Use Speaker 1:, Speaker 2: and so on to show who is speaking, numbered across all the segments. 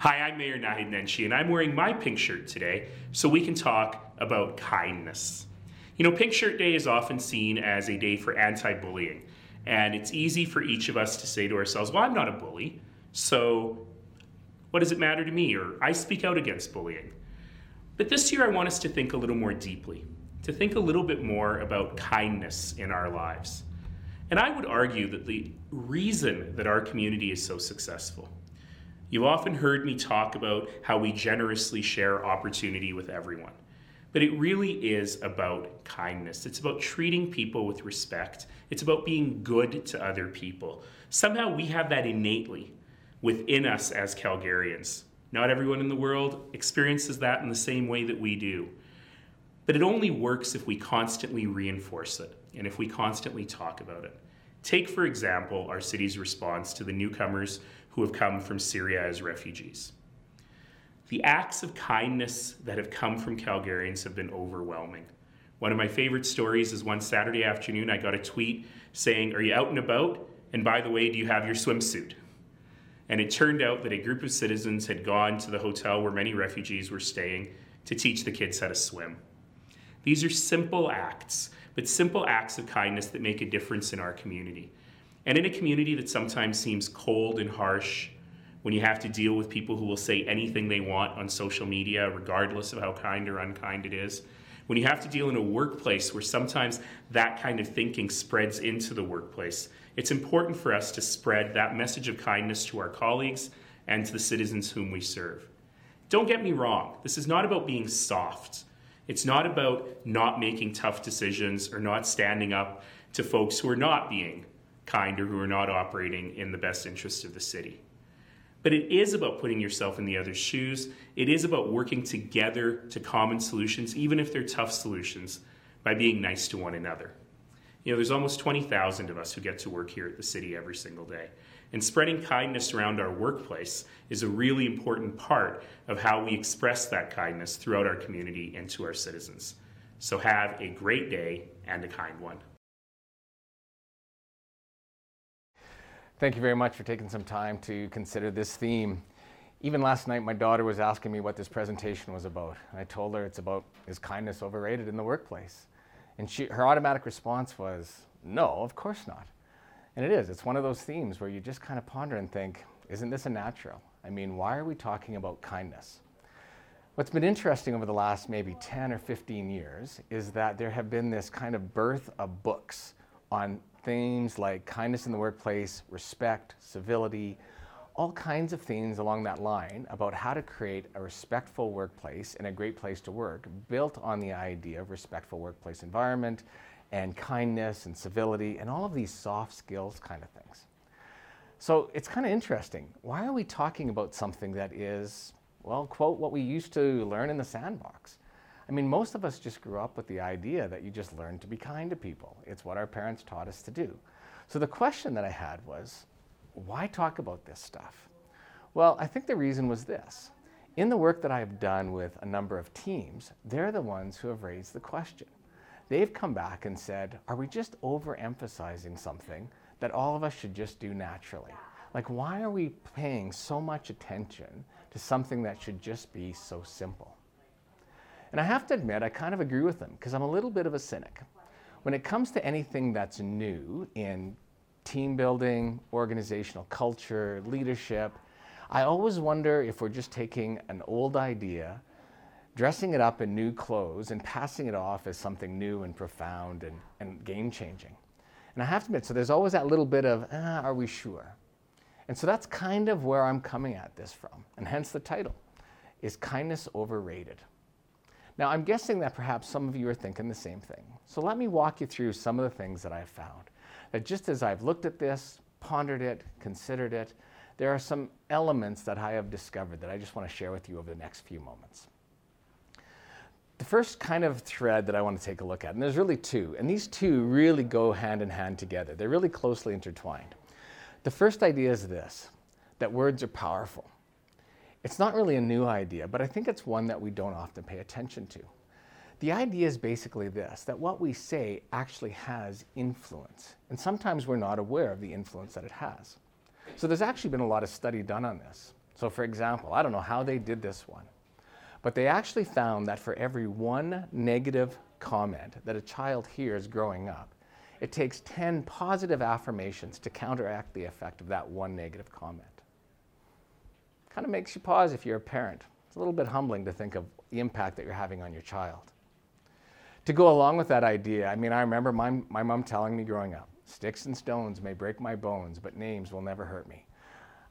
Speaker 1: Hi, I'm Mayor Naheed Nenshi, and I'm wearing my pink shirt today so we can talk about kindness. You know, Pink Shirt Day is often seen as a day for anti bullying, and it's easy for each of us to say to ourselves, Well, I'm not a bully, so what does it matter to me? Or I speak out against bullying. But this year, I want us to think a little more deeply, to think a little bit more about kindness in our lives. And I would argue that the reason that our community is so successful, you've often heard me talk about how we generously share opportunity with everyone. But it really is about kindness. It's about treating people with respect. It's about being good to other people. Somehow we have that innately within us as Calgarians. Not everyone in the world experiences that in the same way that we do. But it only works if we constantly reinforce it and if we constantly talk about it. Take, for example, our city's response to the newcomers who have come from Syria as refugees. The acts of kindness that have come from Calgarians have been overwhelming. One of my favorite stories is one Saturday afternoon, I got a tweet saying, Are you out and about? And by the way, do you have your swimsuit? And it turned out that a group of citizens had gone to the hotel where many refugees were staying to teach the kids how to swim. These are simple acts, but simple acts of kindness that make a difference in our community. And in a community that sometimes seems cold and harsh, when you have to deal with people who will say anything they want on social media, regardless of how kind or unkind it is, when you have to deal in a workplace where sometimes that kind of thinking spreads into the workplace, it's important for us to spread that message of kindness to our colleagues and to the citizens whom we serve. Don't get me wrong, this is not about being soft. It's not about not making tough decisions or not standing up to folks who are not being kind or who are not operating in the best interest of the city. But it is about putting yourself in the other's shoes. It is about working together to common solutions, even if they're tough solutions, by being nice to one another. You know, there's almost 20,000 of us who get to work here at the city every single day. And spreading kindness around our workplace is a really important part of how we express that kindness throughout our community and to our citizens. So have a great day and a kind one.
Speaker 2: Thank you very much for taking some time to consider this theme. Even last night, my daughter was asking me what this presentation was about. I told her it's about is kindness overrated in the workplace? And she, her automatic response was, no, of course not. And it is. It's one of those themes where you just kind of ponder and think, isn't this a natural? I mean, why are we talking about kindness? What's been interesting over the last maybe 10 or 15 years is that there have been this kind of birth of books on themes like kindness in the workplace, respect, civility, all kinds of things along that line about how to create a respectful workplace and a great place to work built on the idea of respectful workplace environment and kindness and civility and all of these soft skills kind of things. So it's kind of interesting. Why are we talking about something that is, well, quote, what we used to learn in the sandbox? I mean, most of us just grew up with the idea that you just learn to be kind to people. It's what our parents taught us to do. So the question that I had was, why talk about this stuff? Well, I think the reason was this. In the work that I've done with a number of teams, they're the ones who have raised the question. They've come back and said, are we just overemphasizing something that all of us should just do naturally? Like, why are we paying so much attention to something that should just be so simple? And I have to admit, I kind of agree with them because I'm a little bit of a cynic. When it comes to anything that's new in team building, organizational culture, leadership, I always wonder if we're just taking an old idea, dressing it up in new clothes, and passing it off as something new and profound and, and game changing. And I have to admit, so there's always that little bit of, ah, are we sure? And so that's kind of where I'm coming at this from, and hence the title Is Kindness Overrated? Now, I'm guessing that perhaps some of you are thinking the same thing. So let me walk you through some of the things that I've found. That just as I've looked at this, pondered it, considered it, there are some elements that I have discovered that I just want to share with you over the next few moments. The first kind of thread that I want to take a look at, and there's really two, and these two really go hand in hand together. They're really closely intertwined. The first idea is this that words are powerful. It's not really a new idea, but I think it's one that we don't often pay attention to. The idea is basically this that what we say actually has influence, and sometimes we're not aware of the influence that it has. So there's actually been a lot of study done on this. So, for example, I don't know how they did this one, but they actually found that for every one negative comment that a child hears growing up, it takes 10 positive affirmations to counteract the effect of that one negative comment. Kind of makes you pause if you're a parent. It's a little bit humbling to think of the impact that you're having on your child. To go along with that idea, I mean, I remember my, my mom telling me growing up sticks and stones may break my bones, but names will never hurt me.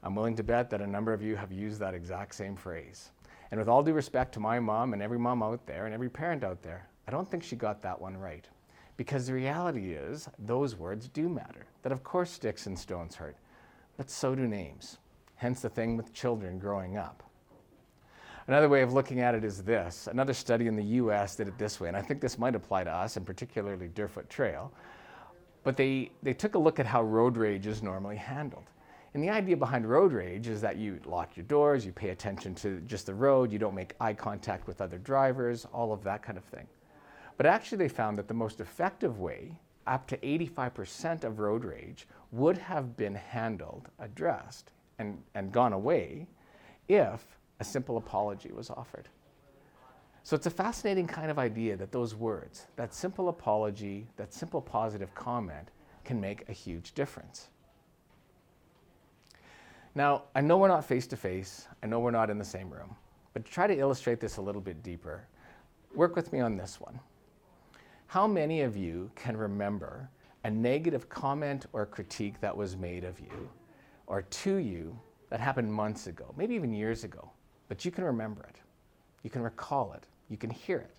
Speaker 2: I'm willing to bet that a number of you have used that exact same phrase. And with all due respect to my mom and every mom out there and every parent out there, I don't think she got that one right. Because the reality is, those words do matter. That of course sticks and stones hurt, but so do names. Hence the thing with children growing up. Another way of looking at it is this. Another study in the US did it this way, and I think this might apply to us, and particularly Deerfoot Trail. But they, they took a look at how road rage is normally handled. And the idea behind road rage is that you lock your doors, you pay attention to just the road, you don't make eye contact with other drivers, all of that kind of thing. But actually, they found that the most effective way, up to 85% of road rage, would have been handled, addressed, and, and gone away if a simple apology was offered. So it's a fascinating kind of idea that those words, that simple apology, that simple positive comment, can make a huge difference. Now, I know we're not face to face, I know we're not in the same room, but to try to illustrate this a little bit deeper, work with me on this one. How many of you can remember a negative comment or critique that was made of you or to you that happened months ago, maybe even years ago, but you can remember it? You can recall it. You can hear it.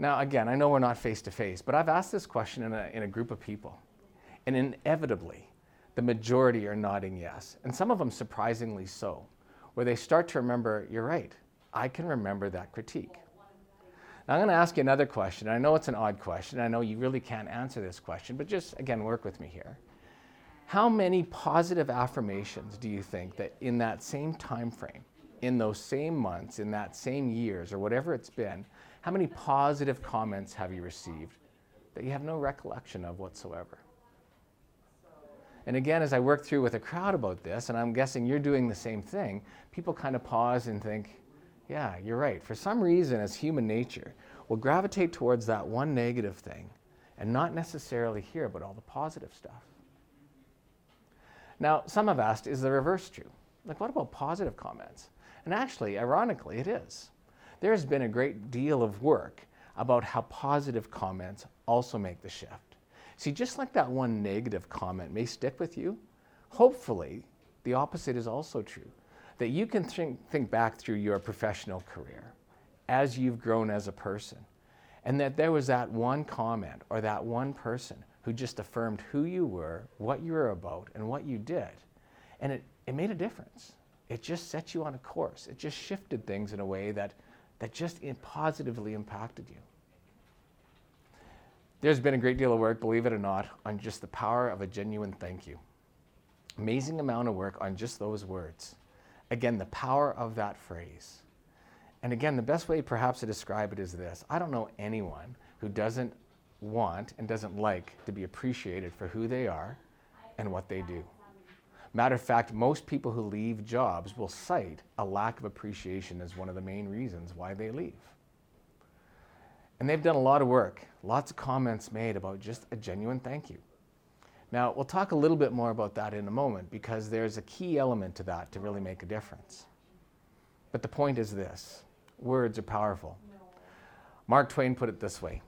Speaker 2: Now, again, I know we're not face to face, but I've asked this question in a, in a group of people. And inevitably, the majority are nodding yes. And some of them surprisingly so, where they start to remember, you're right, I can remember that critique. Now, I'm going to ask you another question. I know it's an odd question. I know you really can't answer this question, but just again, work with me here. How many positive affirmations do you think that in that same time frame, in those same months, in that same years, or whatever it's been, how many positive comments have you received that you have no recollection of whatsoever? And again, as I work through with a crowd about this, and I'm guessing you're doing the same thing, people kind of pause and think, yeah, you're right. For some reason, as human nature, we'll gravitate towards that one negative thing and not necessarily hear about all the positive stuff. Now, some have asked, is the reverse true? Like, what about positive comments? And actually, ironically, it is. There's been a great deal of work about how positive comments also make the shift. See, just like that one negative comment may stick with you, hopefully the opposite is also true that you can think, think back through your professional career as you've grown as a person, and that there was that one comment or that one person who just affirmed who you were, what you were about, and what you did. And it, it made a difference. It just set you on a course. It just shifted things in a way that, that just positively impacted you. There's been a great deal of work, believe it or not, on just the power of a genuine thank you. Amazing amount of work on just those words. Again, the power of that phrase. And again, the best way perhaps to describe it is this I don't know anyone who doesn't want and doesn't like to be appreciated for who they are and what they do. Matter of fact, most people who leave jobs will cite a lack of appreciation as one of the main reasons why they leave. And they've done a lot of work, lots of comments made about just a genuine thank you. Now, we'll talk a little bit more about that in a moment because there's a key element to that to really make a difference. But the point is this words are powerful. Mark Twain put it this way,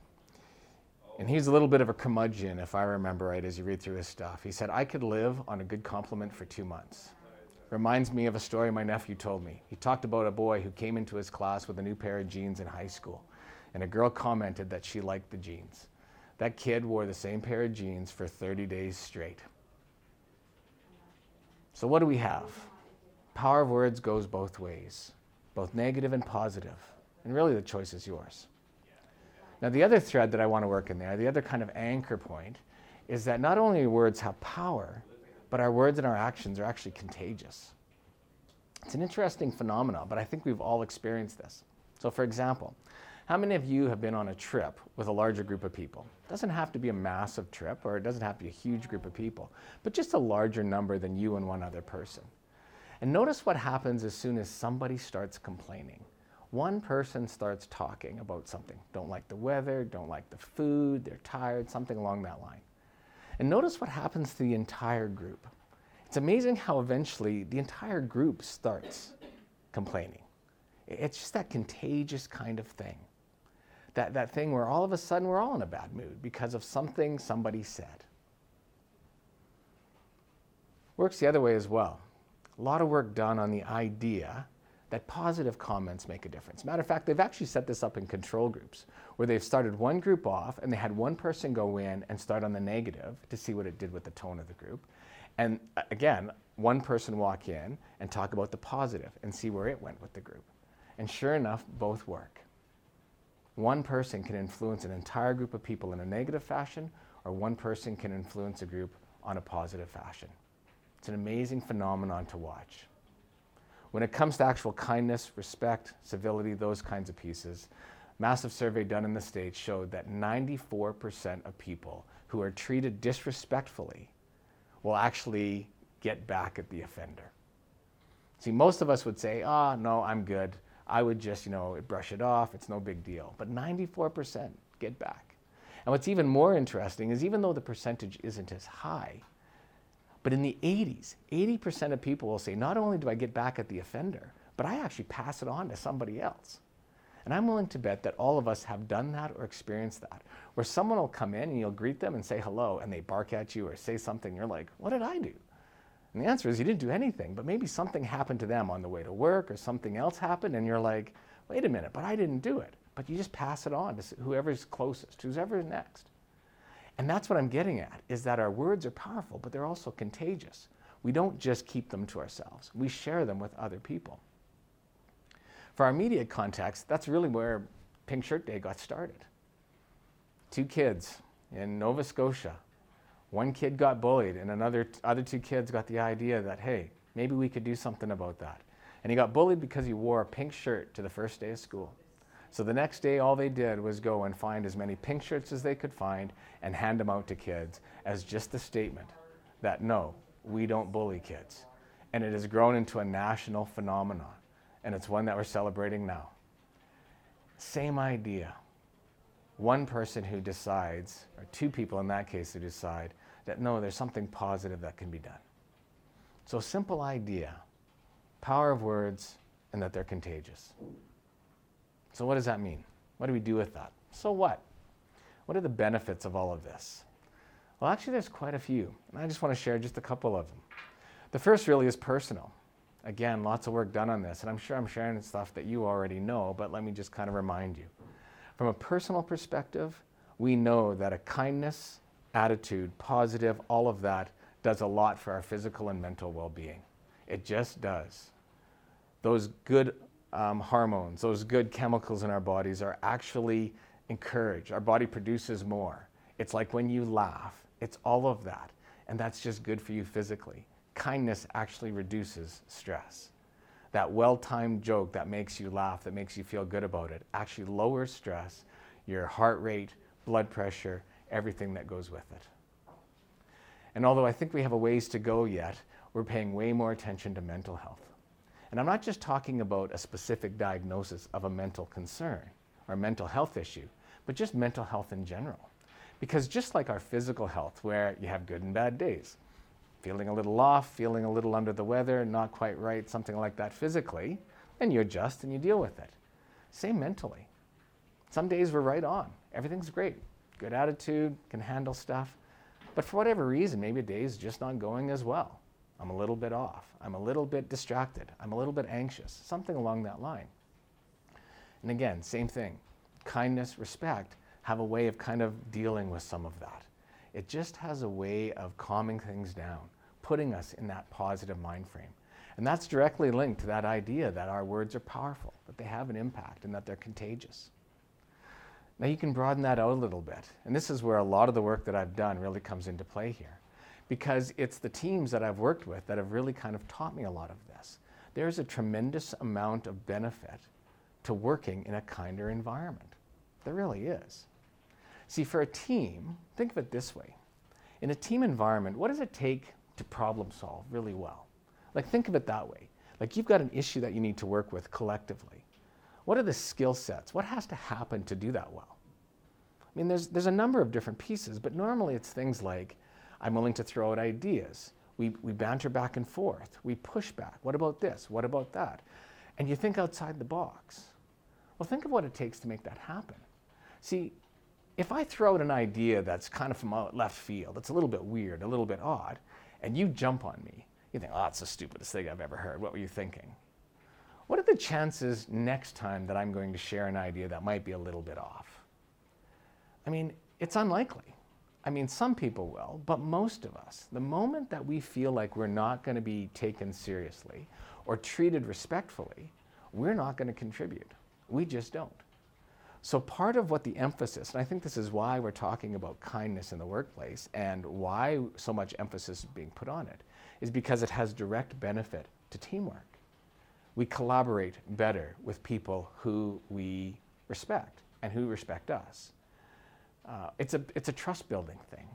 Speaker 2: and he's a little bit of a curmudgeon, if I remember right, as you read through his stuff. He said, I could live on a good compliment for two months. Reminds me of a story my nephew told me. He talked about a boy who came into his class with a new pair of jeans in high school, and a girl commented that she liked the jeans. That kid wore the same pair of jeans for 30 days straight. So, what do we have? Power of words goes both ways, both negative and positive. And really, the choice is yours. Now, the other thread that I want to work in there, the other kind of anchor point, is that not only words have power, but our words and our actions are actually contagious. It's an interesting phenomenon, but I think we've all experienced this. So, for example, how many of you have been on a trip with a larger group of people? It doesn't have to be a massive trip or it doesn't have to be a huge group of people, but just a larger number than you and one other person. And notice what happens as soon as somebody starts complaining. One person starts talking about something. Don't like the weather, don't like the food, they're tired, something along that line. And notice what happens to the entire group. It's amazing how eventually the entire group starts complaining. It's just that contagious kind of thing. That, that thing where all of a sudden we're all in a bad mood because of something somebody said. Works the other way as well. A lot of work done on the idea that positive comments make a difference. Matter of fact, they've actually set this up in control groups where they've started one group off and they had one person go in and start on the negative to see what it did with the tone of the group. And uh, again, one person walk in and talk about the positive and see where it went with the group. And sure enough, both work. One person can influence an entire group of people in a negative fashion, or one person can influence a group on a positive fashion. It's an amazing phenomenon to watch. When it comes to actual kindness, respect, civility, those kinds of pieces, massive survey done in the States showed that 94% of people who are treated disrespectfully will actually get back at the offender. See, most of us would say, ah, oh, no, I'm good. I would just, you know, brush it off. It's no big deal. But 94% get back. And what's even more interesting is even though the percentage isn't as high, but in the 80s, 80% of people will say, not only do I get back at the offender, but I actually pass it on to somebody else. And I'm willing to bet that all of us have done that or experienced that, where someone will come in and you'll greet them and say hello, and they bark at you or say something. and You're like, what did I do? And the answer is you didn't do anything, but maybe something happened to them on the way to work or something else happened, and you're like, wait a minute, but I didn't do it. But you just pass it on to whoever's closest, whoever's next. And that's what I'm getting at is that our words are powerful, but they're also contagious. We don't just keep them to ourselves. We share them with other people. For our media context, that's really where Pink Shirt Day got started. Two kids in Nova Scotia. One kid got bullied, and another other two kids got the idea that hey, maybe we could do something about that. And he got bullied because he wore a pink shirt to the first day of school. So the next day, all they did was go and find as many pink shirts as they could find and hand them out to kids as just a statement that no, we don't bully kids. And it has grown into a national phenomenon, and it's one that we're celebrating now. Same idea. One person who decides, or two people in that case who decide, that no, there's something positive that can be done. So, simple idea power of words, and that they're contagious. So, what does that mean? What do we do with that? So, what? What are the benefits of all of this? Well, actually, there's quite a few, and I just want to share just a couple of them. The first really is personal. Again, lots of work done on this, and I'm sure I'm sharing stuff that you already know, but let me just kind of remind you. From a personal perspective, we know that a kindness, attitude, positive, all of that does a lot for our physical and mental well being. It just does. Those good um, hormones, those good chemicals in our bodies, are actually encouraged. Our body produces more. It's like when you laugh, it's all of that. And that's just good for you physically. Kindness actually reduces stress. That well timed joke that makes you laugh, that makes you feel good about it, actually lowers stress, your heart rate, blood pressure, everything that goes with it. And although I think we have a ways to go yet, we're paying way more attention to mental health. And I'm not just talking about a specific diagnosis of a mental concern or mental health issue, but just mental health in general. Because just like our physical health, where you have good and bad days, feeling a little off, feeling a little under the weather, not quite right, something like that physically, and you adjust and you deal with it. Same mentally. Some days we're right on, everything's great, good attitude, can handle stuff. But for whatever reason, maybe a day is just not going as well. I'm a little bit off. I'm a little bit distracted. I'm a little bit anxious, something along that line. And again, same thing. Kindness, respect have a way of kind of dealing with some of that. It just has a way of calming things down, putting us in that positive mind frame. And that's directly linked to that idea that our words are powerful, that they have an impact, and that they're contagious. Now you can broaden that out a little bit. And this is where a lot of the work that I've done really comes into play here because it's the teams that I've worked with that have really kind of taught me a lot of this. There's a tremendous amount of benefit to working in a kinder environment. There really is. See, for a team, think of it this way. In a team environment, what does it take to problem solve really well? Like, think of it that way. Like you've got an issue that you need to work with collectively. What are the skill sets? What has to happen to do that well? I mean, there's, there's a number of different pieces, but normally it's things like I'm willing to throw out ideas. We, we banter back and forth. We push back. What about this? What about that? And you think outside the box. Well, think of what it takes to make that happen. See, if I throw out an idea that's kind of from out left field, it's a little bit weird, a little bit odd, and you jump on me, you think, oh, that's the stupidest thing I've ever heard. What were you thinking? What are the chances next time that I'm going to share an idea that might be a little bit off? I mean, it's unlikely. I mean, some people will, but most of us, the moment that we feel like we're not going to be taken seriously or treated respectfully, we're not going to contribute. We just don't. So, part of what the emphasis, and I think this is why we're talking about kindness in the workplace and why so much emphasis is being put on it, is because it has direct benefit to teamwork. We collaborate better with people who we respect and who respect us. Uh, it's, a, it's a trust building thing.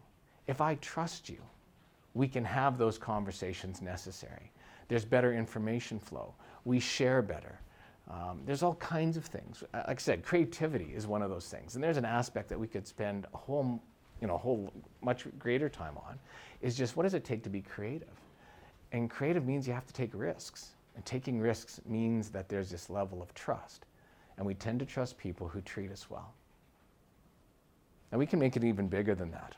Speaker 2: If I trust you, we can have those conversations necessary. There's better information flow. We share better. Um, there's all kinds of things. Uh, like I said, creativity is one of those things. And there's an aspect that we could spend a whole, you know, a whole much greater time on, is just what does it take to be creative? And creative means you have to take risks. And taking risks means that there's this level of trust. And we tend to trust people who treat us well. And we can make it even bigger than that.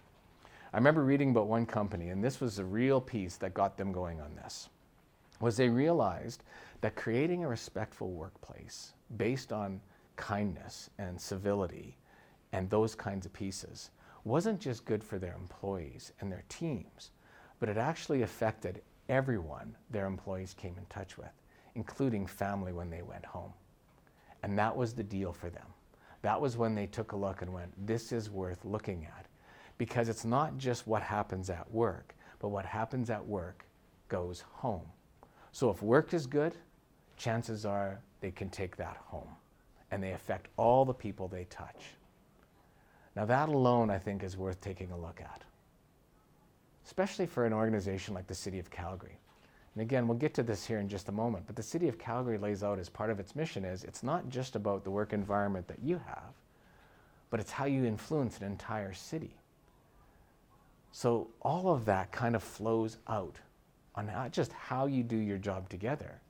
Speaker 2: I remember reading about one company, and this was the real piece that got them going on this, was they realized that creating a respectful workplace based on kindness and civility and those kinds of pieces wasn't just good for their employees and their teams, but it actually affected everyone their employees came in touch with, including family when they went home. And that was the deal for them. That was when they took a look and went, this is worth looking at. Because it's not just what happens at work, but what happens at work goes home. So if work is good, chances are they can take that home and they affect all the people they touch. Now, that alone, I think, is worth taking a look at, especially for an organization like the City of Calgary. And again, we'll get to this here in just a moment, but the City of Calgary lays out as part of its mission is it's not just about the work environment that you have, but it's how you influence an entire city. So all of that kind of flows out on not just how you do your job together,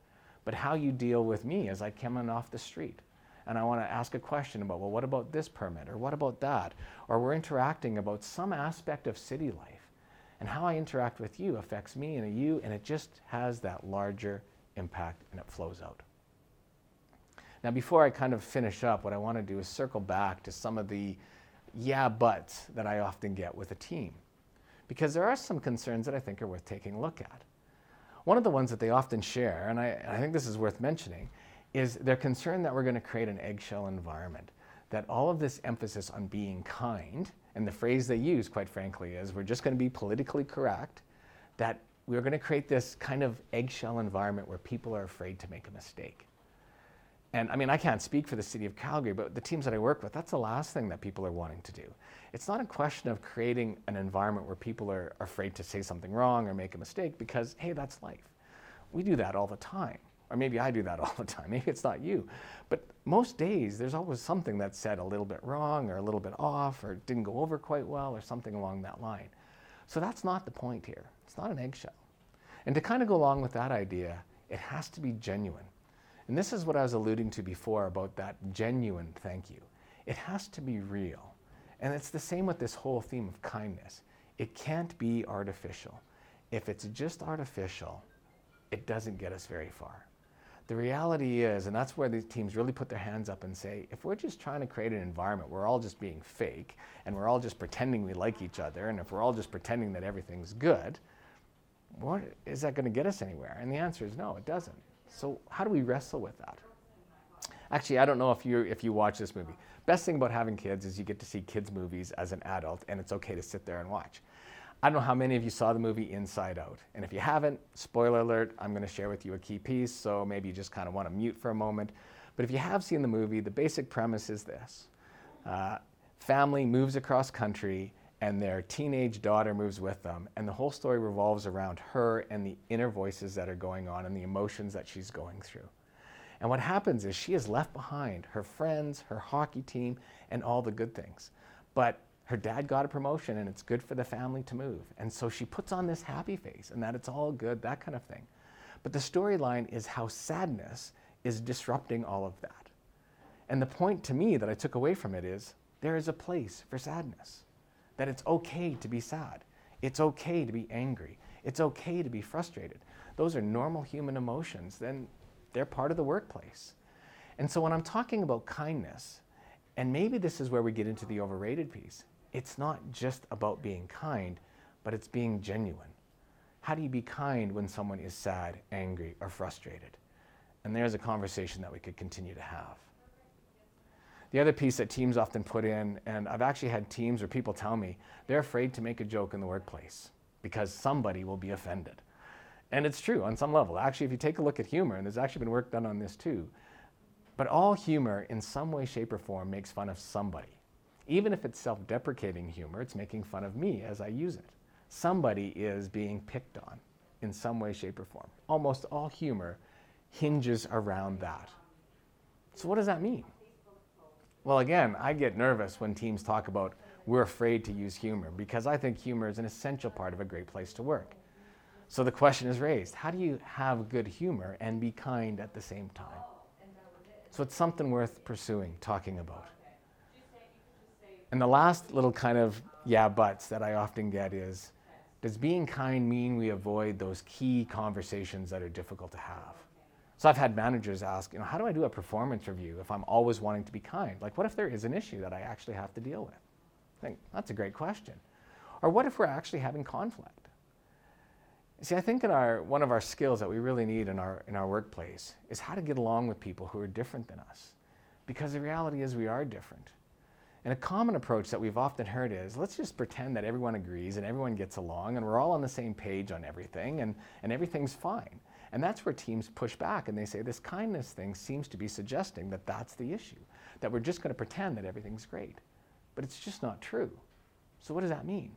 Speaker 2: but how you deal with me as I come in off the street. And I want to ask a question about, well, what about this permit? Or what about that? Or we're interacting about some aspect of city life and how I interact with you affects me and you, and it just has that larger impact and it flows out. Now, before I kind of finish up, what I want to do is circle back to some of the yeah buts that I often get with a team. Because there are some concerns that I think are worth taking a look at. One of the ones that they often share, and I, and I think this is worth mentioning, is their concern that we're going to create an eggshell environment. That all of this emphasis on being kind and the phrase they use, quite frankly, is we're just going to be politically correct, that we're going to create this kind of eggshell environment where people are afraid to make a mistake. And I mean, I can't speak for the city of Calgary, but the teams that I work with, that's the last thing that people are wanting to do. It's not a question of creating an environment where people are afraid to say something wrong or make a mistake because, hey, that's life. We do that all the time. Or maybe I do that all the time. Maybe it's not you. But most days, there's always something that's said a little bit wrong or a little bit off or didn't go over quite well or something along that line. So that's not the point here. It's not an eggshell. And to kind of go along with that idea, it has to be genuine. And this is what I was alluding to before about that genuine thank you. It has to be real. And it's the same with this whole theme of kindness. It can't be artificial. If it's just artificial, it doesn't get us very far. The reality is, and that's where these teams really put their hands up and say, if we're just trying to create an environment we're all just being fake and we're all just pretending we like each other, and if we're all just pretending that everything's good, what is that going to get us anywhere? And the answer is no, it doesn't. So how do we wrestle with that? Actually, I don't know if you if you watch this movie. Best thing about having kids is you get to see kids movies as an adult, and it's okay to sit there and watch. I don't know how many of you saw the movie Inside Out. And if you haven't, spoiler alert, I'm going to share with you a key piece, so maybe you just kind of want to mute for a moment. But if you have seen the movie, the basic premise is this uh, family moves across country, and their teenage daughter moves with them. And the whole story revolves around her and the inner voices that are going on and the emotions that she's going through. And what happens is she is left behind her friends, her hockey team, and all the good things. But her dad got a promotion and it's good for the family to move. And so she puts on this happy face and that it's all good, that kind of thing. But the storyline is how sadness is disrupting all of that. And the point to me that I took away from it is there is a place for sadness that it's okay to be sad. It's okay to be angry. It's okay to be frustrated. Those are normal human emotions. Then they're part of the workplace. And so when I'm talking about kindness, and maybe this is where we get into the overrated piece, it's not just about being kind, but it's being genuine. How do you be kind when someone is sad, angry, or frustrated? And there's a conversation that we could continue to have. The other piece that teams often put in, and I've actually had teams where people tell me they're afraid to make a joke in the workplace because somebody will be offended. And it's true on some level. Actually, if you take a look at humor, and there's actually been work done on this too, but all humor in some way, shape, or form makes fun of somebody. Even if it's self deprecating humor, it's making fun of me as I use it. Somebody is being picked on in some way, shape, or form. Almost all humor hinges around that. So, what does that mean? Well, again, I get nervous when teams talk about we're afraid to use humor because I think humor is an essential part of a great place to work. So the question is raised how do you have good humor and be kind at the same time? So it's something worth pursuing, talking about. And the last little kind of yeah buts that I often get is does being kind mean we avoid those key conversations that are difficult to have? So I've had managers ask, you know, how do I do a performance review if I'm always wanting to be kind? Like, what if there is an issue that I actually have to deal with? I think that's a great question. Or what if we're actually having conflict? See, I think in our, one of our skills that we really need in our, in our workplace is how to get along with people who are different than us. Because the reality is we are different. And a common approach that we've often heard is let's just pretend that everyone agrees and everyone gets along and we're all on the same page on everything and, and everything's fine. And that's where teams push back and they say this kindness thing seems to be suggesting that that's the issue, that we're just going to pretend that everything's great. But it's just not true. So, what does that mean?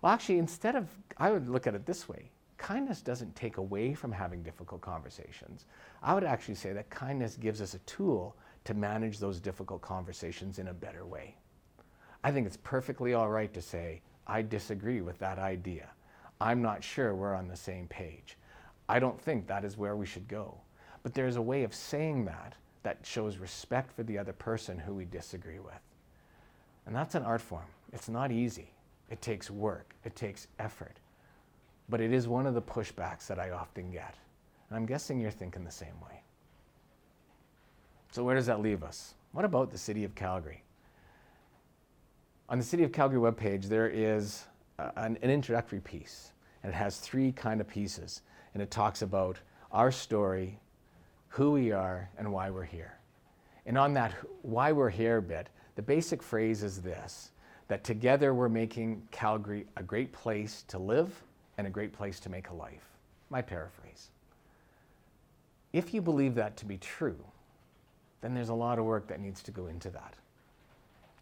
Speaker 2: Well, actually, instead of, I would look at it this way kindness doesn't take away from having difficult conversations. I would actually say that kindness gives us a tool to manage those difficult conversations in a better way. I think it's perfectly all right to say, I disagree with that idea. I'm not sure we're on the same page. I don't think that is where we should go. But there's a way of saying that that shows respect for the other person who we disagree with. And that's an art form. It's not easy. It takes work, it takes effort. But it is one of the pushbacks that I often get. And I'm guessing you're thinking the same way. So, where does that leave us? What about the City of Calgary? On the City of Calgary webpage, there is uh, an, an introductory piece, and it has three kind of pieces and it talks about our story, who we are, and why we're here. And on that why we're here bit, the basic phrase is this that together we're making Calgary a great place to live and a great place to make a life. My paraphrase. If you believe that to be true, then there's a lot of work that needs to go into that.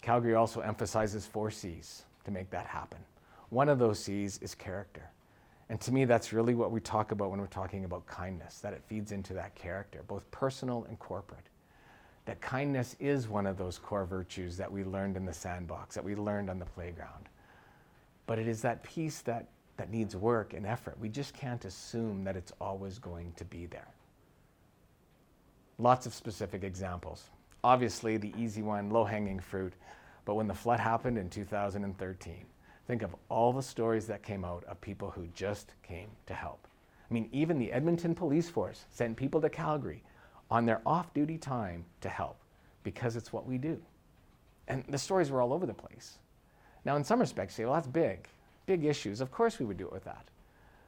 Speaker 2: Calgary also emphasizes four C's to make that happen. One of those C's is character. And to me, that's really what we talk about when we're talking about kindness, that it feeds into that character, both personal and corporate. That kindness is one of those core virtues that we learned in the sandbox, that we learned on the playground. But it is that piece that, that needs work and effort. We just can't assume that it's always going to be there. Lots of specific examples. Obviously, the easy one, low hanging fruit. But when the flood happened in 2013, Think of all the stories that came out of people who just came to help. I mean, even the Edmonton Police Force sent people to Calgary on their off duty time to help because it's what we do. And the stories were all over the place. Now, in some respects, you say, well, that's big, big issues. Of course, we would do it with that.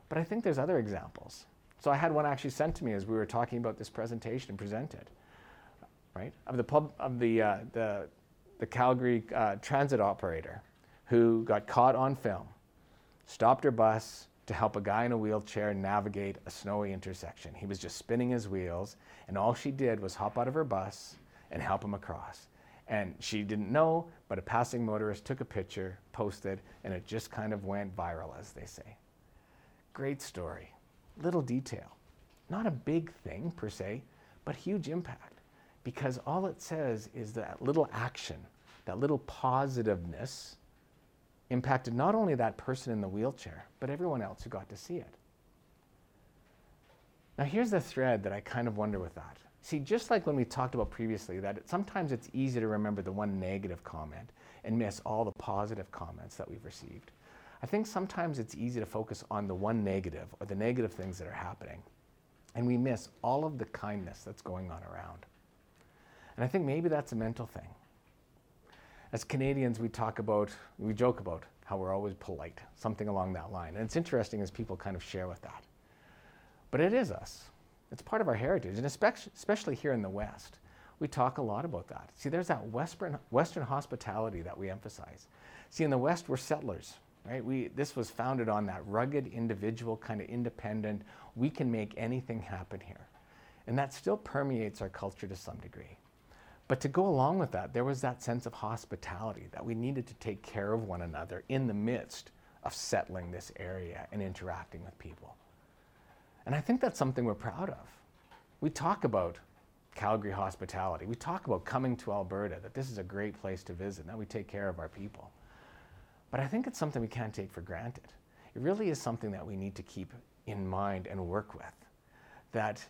Speaker 2: But I think there's other examples. So I had one actually sent to me as we were talking about this presentation and presented, right? Of the pub, of the uh, the, the Calgary uh, transit operator who got caught on film, stopped her bus to help a guy in a wheelchair navigate a snowy intersection. He was just spinning his wheels, and all she did was hop out of her bus and help him across. And she didn't know, but a passing motorist took a picture, posted, and it just kind of went viral, as they say. Great story. Little detail. Not a big thing per se, but huge impact. Because all it says is that little action, that little positiveness, impacted not only that person in the wheelchair, but everyone else who got to see it. Now, here's the thread that I kind of wonder with that. See, just like when we talked about previously, that it, sometimes it's easy to remember the one negative comment and miss all the positive comments that we've received. I think sometimes it's easy to focus on the one negative or the negative things that are happening, and we miss all of the kindness that's going on around. And I think maybe that's a mental thing. As Canadians, we talk about, we joke about how we're always polite, something along that line. And it's interesting as people kind of share with that. But it is us. It's part of our heritage, and especially here in the West. We talk a lot about that. See, there's that Western, Western hospitality that we emphasize. See, in the West, we're settlers, right? We, this was founded on that rugged, individual, kind of independent, we can make anything happen here. And that still permeates our culture to some degree. But to go along with that, there was that sense of hospitality that we needed to take care of one another in the midst of settling this area and interacting with people. And I think that's something we're proud of. We talk about Calgary hospitality. We talk about coming to Alberta, that this is a great place to visit, that we take care of our people. But I think it's something we can't take for granted. It really is something that we need to keep in mind and work with. That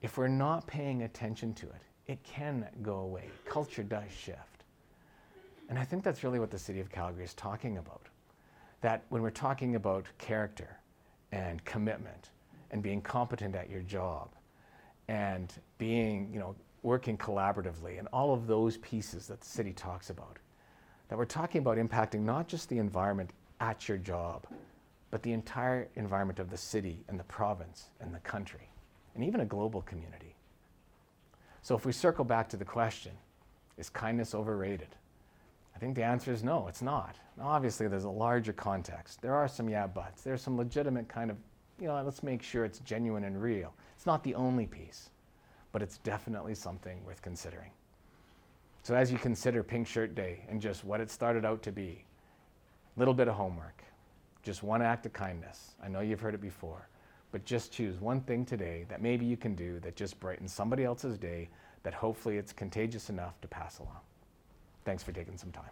Speaker 2: if we're not paying attention to it, it can go away. Culture does shift. And I think that's really what the city of Calgary is talking about. That when we're talking about character and commitment and being competent at your job and being, you know, working collaboratively and all of those pieces that the city talks about. That we're talking about impacting not just the environment at your job, but the entire environment of the city and the province and the country, and even a global community. So if we circle back to the question, is kindness overrated? I think the answer is no, it's not. Now, obviously, there's a larger context. There are some yeah buts. There's some legitimate kind of you know, let's make sure it's genuine and real. It's not the only piece, but it's definitely something worth considering. So as you consider Pink Shirt Day and just what it started out to be, a little bit of homework, just one act of kindness. I know you've heard it before, but just choose one thing today that maybe you can do that just brightens somebody else's day that hopefully it's contagious enough to pass along. Thanks for taking some time.